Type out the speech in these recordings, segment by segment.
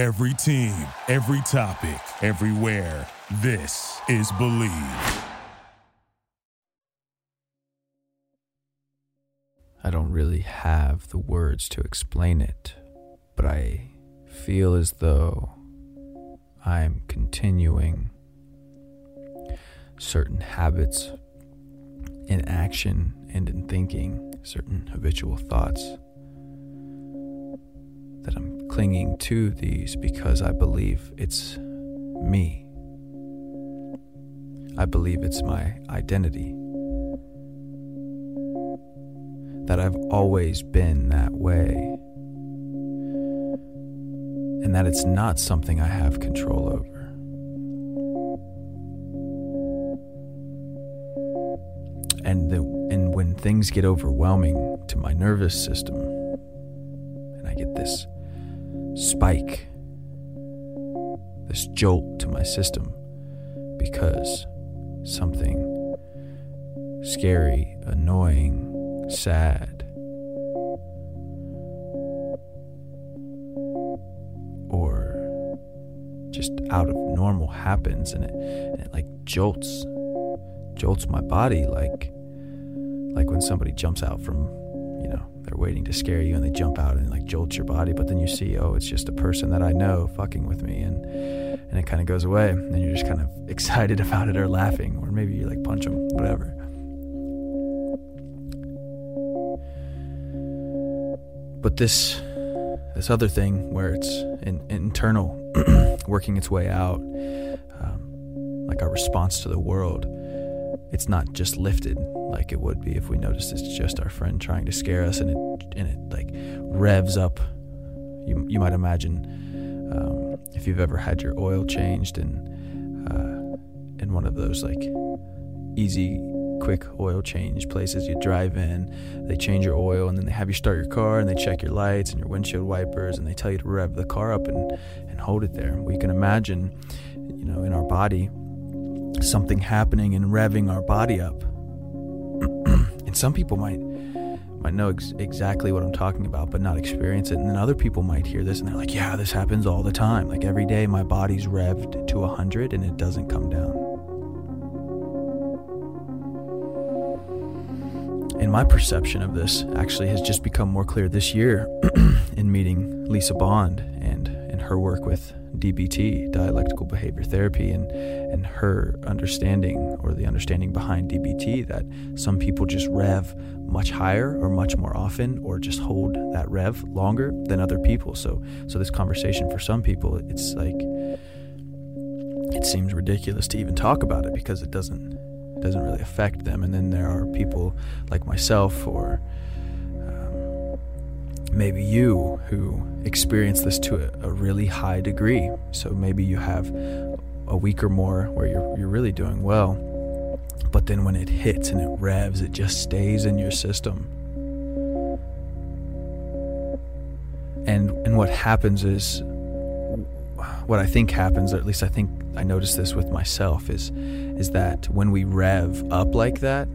Every team, every topic, everywhere. This is Bleav. I don't really have the words to explain it, but I feel as though I'm continuing certain habits in action and in thinking, certain habitual thoughts. That I'm clinging to these because I believe it's me. I believe it's my identity. That I've always been that way. And that it's not something I have control over. and the, and when things get overwhelming to my nervous system get this spike this jolt to my system because something scary, annoying, sad or just out of normal happens and it, and it like jolts jolts my body like like when somebody jumps out from you know they're waiting to scare you and they jump out and like jolt your body but then you see oh it's just a person that i know fucking with me and and it kind of goes away and you're just kind of excited about it or laughing or maybe you like punch them whatever. But this this other thing where it's in, internal working its way out um, like our response to the world it's not just lifted like it would be if we noticed it's just our friend trying to scare us and it and it like revs up. You, you might imagine um, if you've ever had your oil changed in uh, in one of those like easy quick oil change places you drive in they change your oil and then they have you start your car and they check your lights and your windshield wipers and they tell you to rev the car up and, and hold it there. We can imagine you know in our body something happening and revving our body up. and some people might might know ex- exactly what I'm talking about, but not experience it. And then other people might hear this and they're like, "Yeah, this happens all the time. Like every day, my body's revved to hundred and it doesn't come down." And my perception of this actually has just become more clear this year in meeting Lisa Bond and in her work with DBT, dialectical behavior therapy, and and her understanding or the understanding behind DBT that some people just rev much higher or much more often or just hold that rev longer than other people. So so this conversation for some people it's like it seems ridiculous to even talk about it because it doesn't doesn't really affect them. And then there are people like myself or maybe you who experience this to a, a, really high degree. So maybe you have a week or more where you're, you're really doing well, but then when it hits and it revs, it just stays in your system. And, and what happens is, what I think happens, or at least I think I notice this with myself, is, is that when we rev up like that,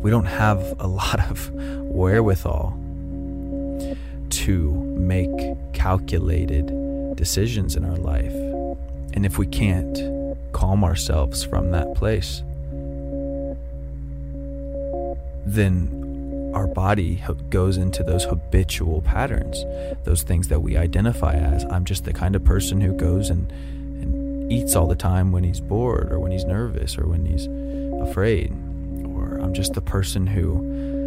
we don't have a lot of wherewithal to make calculated decisions in our life. And if we can't calm ourselves from that place, then our body goes into those habitual patterns, those things that we identify as. I'm just the kind of person who goes and, and eats all the time when he's bored or when he's nervous or when he's afraid or I'm just the person who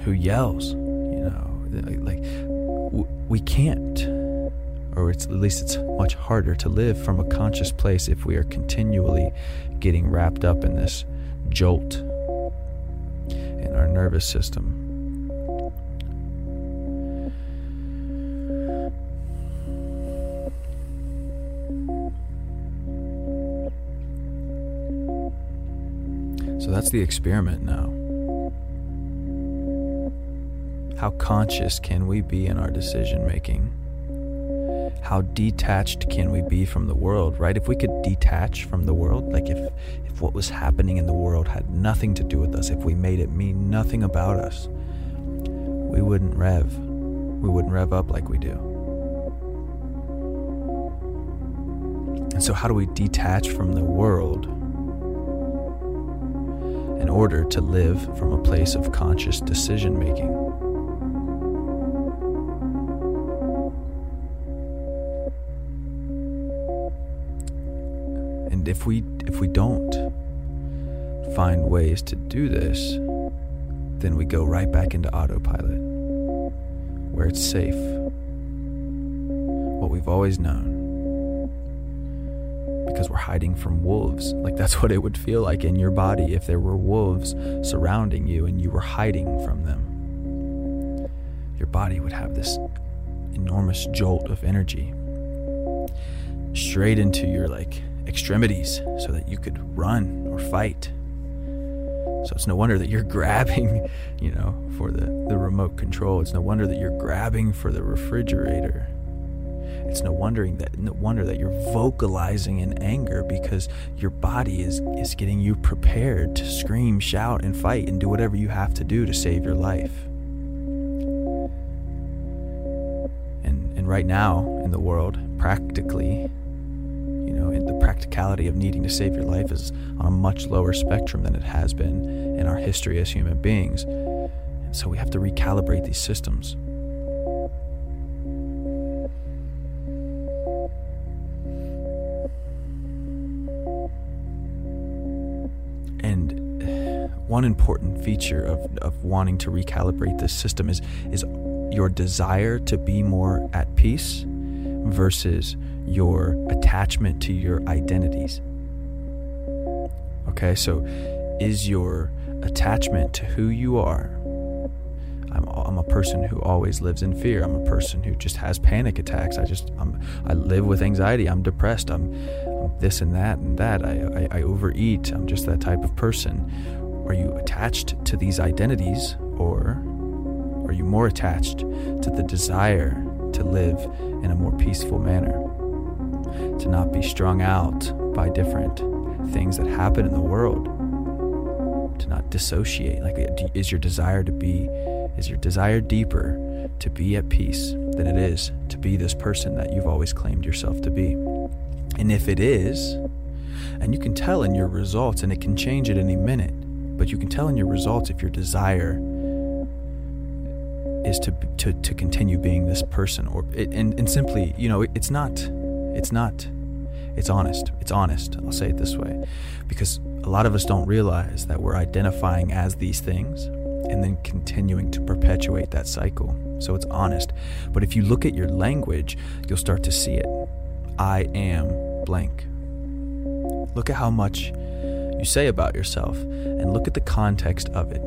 who yells. You know, like we can't, or at least it's much harder to live from a conscious place if we are continually getting wrapped up in this jolt in our nervous system. So that's the experiment now. How conscious can we be in our decision making? How detached can we be from the world, right? If we could detach from the world, like if, if what was happening in the world had nothing to do with us, if we made it mean nothing about us, we wouldn't rev. We wouldn't rev up like we do. And so, how do we detach from the world in order to live from a place of conscious decision making? And if we if we don't find ways to do this, then we go right back into autopilot, where it's safe, what we've always known, because we're hiding from wolves. Like that's what it would feel like in your body if there were wolves surrounding you and you were hiding from them. Your body would have this enormous jolt of energy straight into your like extremities so that you could run or fight. So it's no wonder that you're grabbing, you know, for the, the remote control. It's no wonder that you're grabbing for the refrigerator. It's no wondering that no wonder that you're vocalizing in anger because your body is, is getting you prepared to scream, shout, and fight and do whatever you have to do to save your life. And and right now in the world, practically, practicality of needing to save your life is on a much lower spectrum than it has been in our history as human beings. And so we have to recalibrate these systems. And uh, one important feature of, of wanting to recalibrate this system is, is your desire to be more at peace versus your attachment to your identities. Okay, so is your attachment to who you are? I'm, I'm a person who always lives in fear. I'm a person who just has panic attacks. I just I'm, I live with anxiety. I'm depressed. I'm, I'm this and that and that. I, I, I overeat. I'm just that type of person. Are you attached to these identities, or are you more attached to the desire to live in a more peaceful manner? to not be strung out by different things that happen in the world, to not dissociate. Like, uh, is your desire to be, is your desire deeper to be at peace than it is to be this person that you've always claimed yourself to be? And if it is, and you can tell in your results, and it can change at any minute, but you can tell in your results if your desire is to to, to continue being this person or and, and simply you know it's not it's not. It's honest. It's honest. I'll say it this way. Because a lot of us don't realize that we're identifying as these things and then continuing to perpetuate that cycle. So it's honest. But if you look at your language, you'll start to see it. I am blank. Look at how much you say about yourself and look at the context of it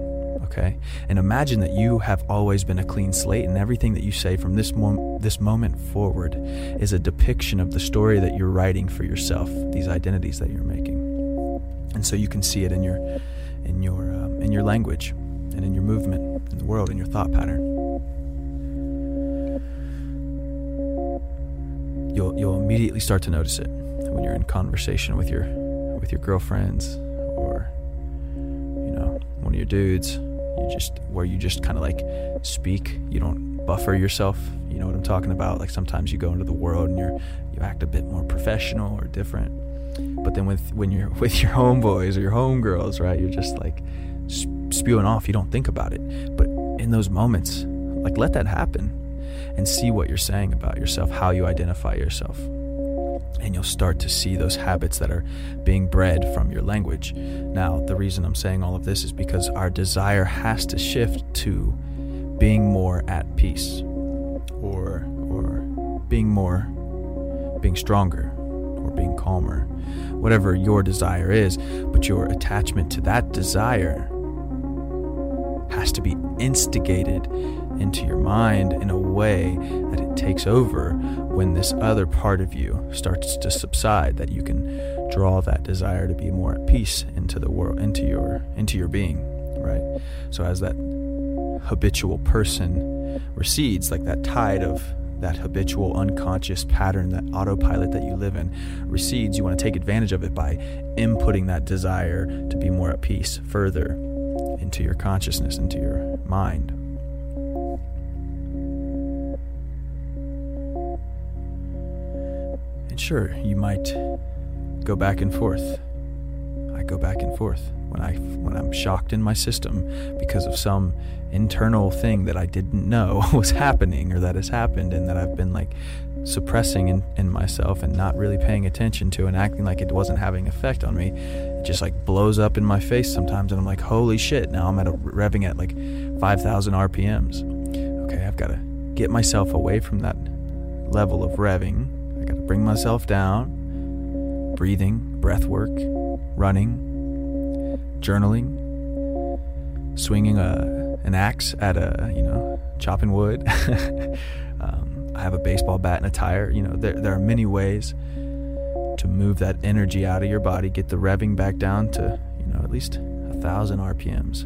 okay? And imagine that you have always been a clean slate, and everything that you say from this, mom- this moment forward is a depiction of the story that you're writing for yourself, these identities that you're making. And so you can see it in your, in your, um, in your language, and in your movement, in the world, in your thought pattern. You'll, you'll immediately start to notice it when you're in conversation with your, with your girlfriends or you know one of your dudes just where you just kind of like speak. You don't buffer yourself. You know what i'm talking about? Like sometimes you go into the world and you're you act a bit more professional or different. But then with when you're with your homeboys or your homegirls right you're just like spewing off. You don't think about it. But in those moments like let that happen and see what you're saying about yourself how you identify yourself and you'll start to see those habits that are being bred from your language. Now, the reason I'm saying all of this is because our desire has to shift to being more at peace or or being more being stronger or being calmer. Whatever your desire is, but your attachment to that desire has to be instigated into your mind in a way that it takes over when this other part of you starts to subside that you can draw that desire to be more at peace into the world into your into your being right? So as that habitual person recedes like that tide of that habitual unconscious pattern that autopilot that you live in recedes you want to take advantage of it by inputting that desire to be more at peace further into your consciousness into your mind And sure, you might go back and forth. I go back and forth when I when I'm shocked in my system because of some internal thing that I didn't know was happening or that has happened and that I've been like suppressing in, in myself and not really paying attention to and acting like it wasn't having effect on me. It just like blows up in my face sometimes and I'm like, holy shit, now I'm at a revving at like 5,000 RPMs. Okay, I've got to get myself away from that level of revving. I got to bring myself down, breathing, breath work, running, journaling, swinging a, an axe at a, you know, chopping wood. um, I have a baseball bat and a tire. You know, there, there are many ways to move that energy out of your body, get the revving back down to, you know, at least a thousand RPMs,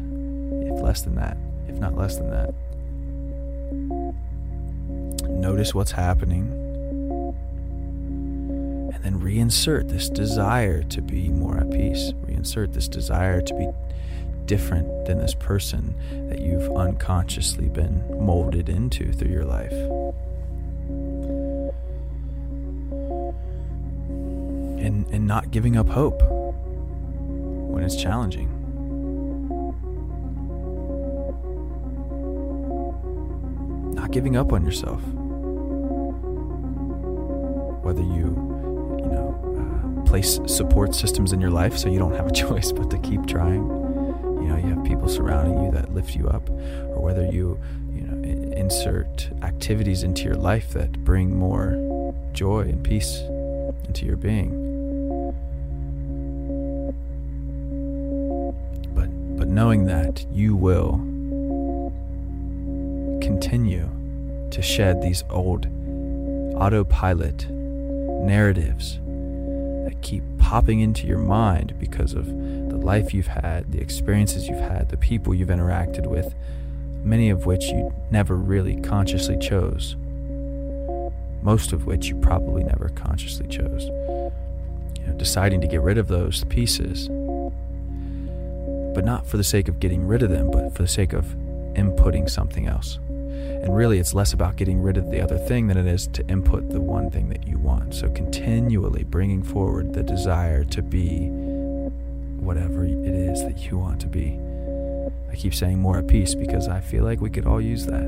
if less than that, if not less than that. Notice what's happening. And then reinsert this desire to be more at peace. Reinsert this desire to be different than this person that you've unconsciously been molded into through your life. And, and not giving up hope when it's challenging. Not giving up on yourself. Whether you, place support systems in your life so you don't have a choice but to keep trying. You know you have people surrounding you that lift you up or whether you you know insert activities into your life that bring more joy and peace into your being. But but knowing that you will continue to shed these old autopilot narratives keep popping into your mind because of the life you've had, the experiences you've had, the people you've interacted with, many of which you never really consciously chose. Most of which you probably never consciously chose. You know, deciding to get rid of those pieces, but not for the sake of getting rid of them, but for the sake of inputting something else. And really, it's less about getting rid of the other thing than it is to input the one thing that you want. So, continually bringing forward the desire to be whatever it is that you want to be. I keep saying more at peace because I feel like we could all use that.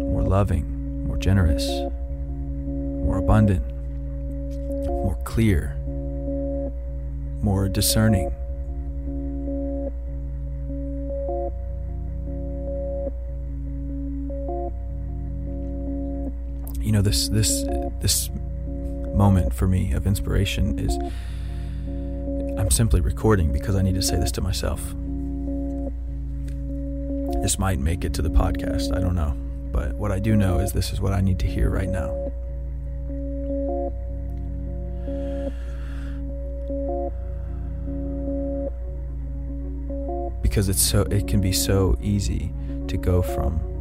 More loving, more generous, more abundant, more clear, more discerning. You know this this this moment for me of inspiration is I'm simply recording because I need to say this to myself. This might make it to the podcast, I don't know. But what I do know is this is what I need to hear right now. Because it's so it can be so easy to go from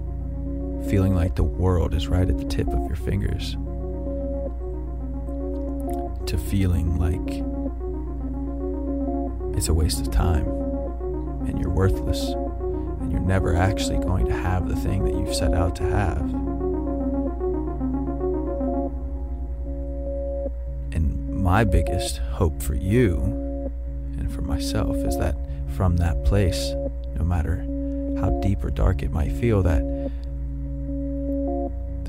feeling like the world is right at the tip of your fingers to feeling like it's a waste of time and you're worthless and you're never actually going to have the thing that you've set out to have. And my biggest hope for you and for myself is that from that place, no matter how deep or dark it might feel, that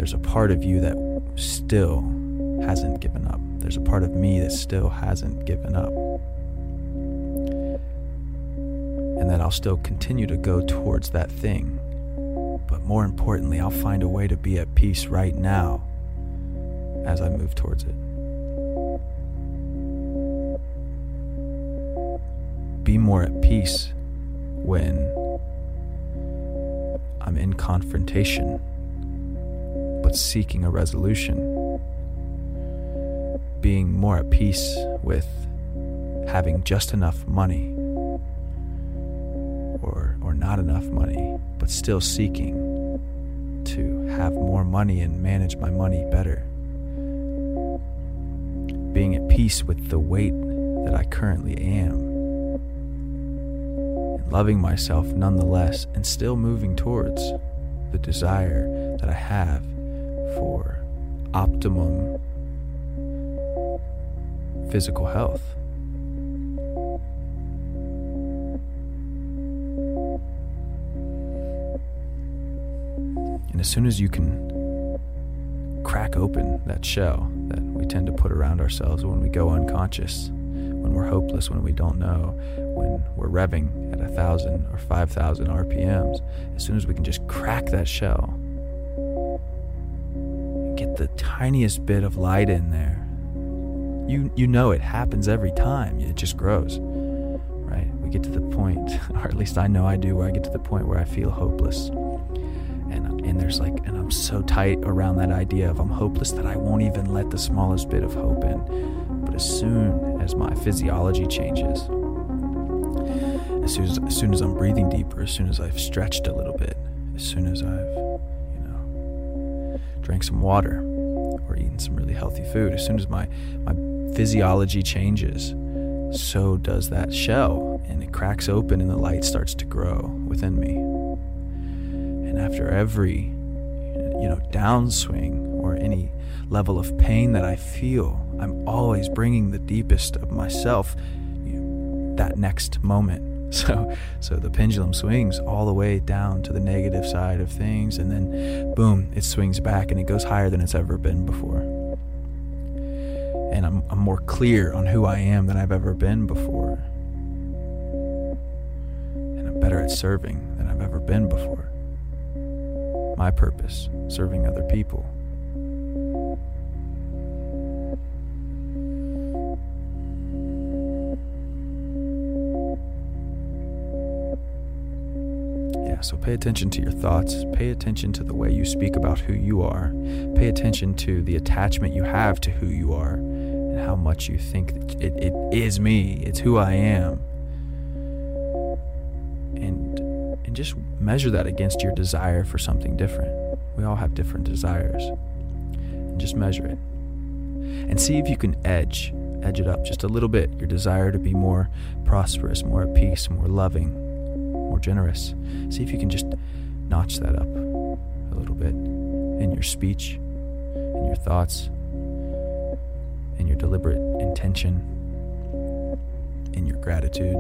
there's a part of you that still hasn't given up. There's a part of me that still hasn't given up. And that I'll still continue to go towards that thing. But more importantly, I'll find a way to be at peace right now as I move towards it. Be more at peace when I'm in confrontation but seeking a resolution being more at peace with having just enough money or or not enough money but still seeking to have more money and manage my money better. Being at peace with the weight that I currently am. And loving myself nonetheless and still moving towards the desire that I have for optimum physical health. And as soon as you can crack open that shell that we tend to put around ourselves when we go unconscious, when we're hopeless, when we don't know, when we're revving at a thousand or five thousand RPMs, as soon as we can just crack that shell, get the tiniest bit of light in there, you you know it happens every time. It just grows, right? We get to the point, or at least I know I do, where I get to the point where I feel hopeless and and there's like and i'm so tight around that idea of i'm hopeless that i won't even let the smallest bit of hope in but as soon as my physiology changes as soon as, as soon as i'm breathing deeper as soon as i've stretched a little bit as soon as i've drank some water or eaten some really healthy food as soon as my my physiology changes so does that shell and it cracks open and the light starts to grow within me and after every, you know, downswing or any level of pain that I feel, I'm always bringing the deepest of myself you know, that next moment. So, so the pendulum swings all the way down to the negative side of things, and then boom, it swings back and it goes higher than it's ever been before. And I'm, I'm more clear on who I am than I've ever been before. And I'm better at serving than I've ever been before my purpose, serving other people. So pay attention to your thoughts. Pay attention to the way you speak about who you are. Pay attention to the attachment you have to who you are and how much you think it, it is me, it's who I am. and just measure that against your desire for something different. We all have different desires. And just measure it. And see if you can edge, edge it up just a little bit. Your desire to be more prosperous, more at peace, more loving, more generous. See if you can just notch that up a little bit in your speech, in your thoughts, in your deliberate intention, in your gratitude.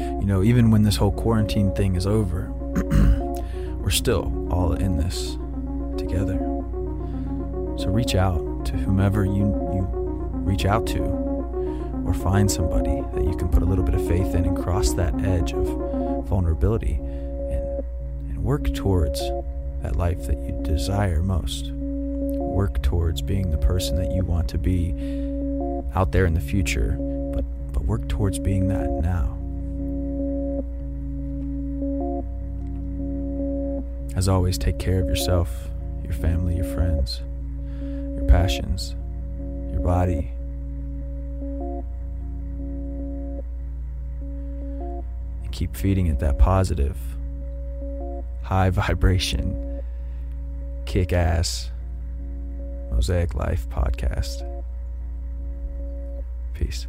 You know, even when this whole quarantine thing is over, we're still all in this together. So reach out to whomever you, you reach out to, or find somebody that you can put a little bit of faith in and cross that edge of vulnerability and, and work towards that life that you desire most. Work towards being the person that you want to be out there in the future, but, but work towards being that now. As always, take care of yourself, your family, your friends, your passions, your body. And keep feeding it that positive, high vibration, kick ass, Mosaic Life podcast. Peace.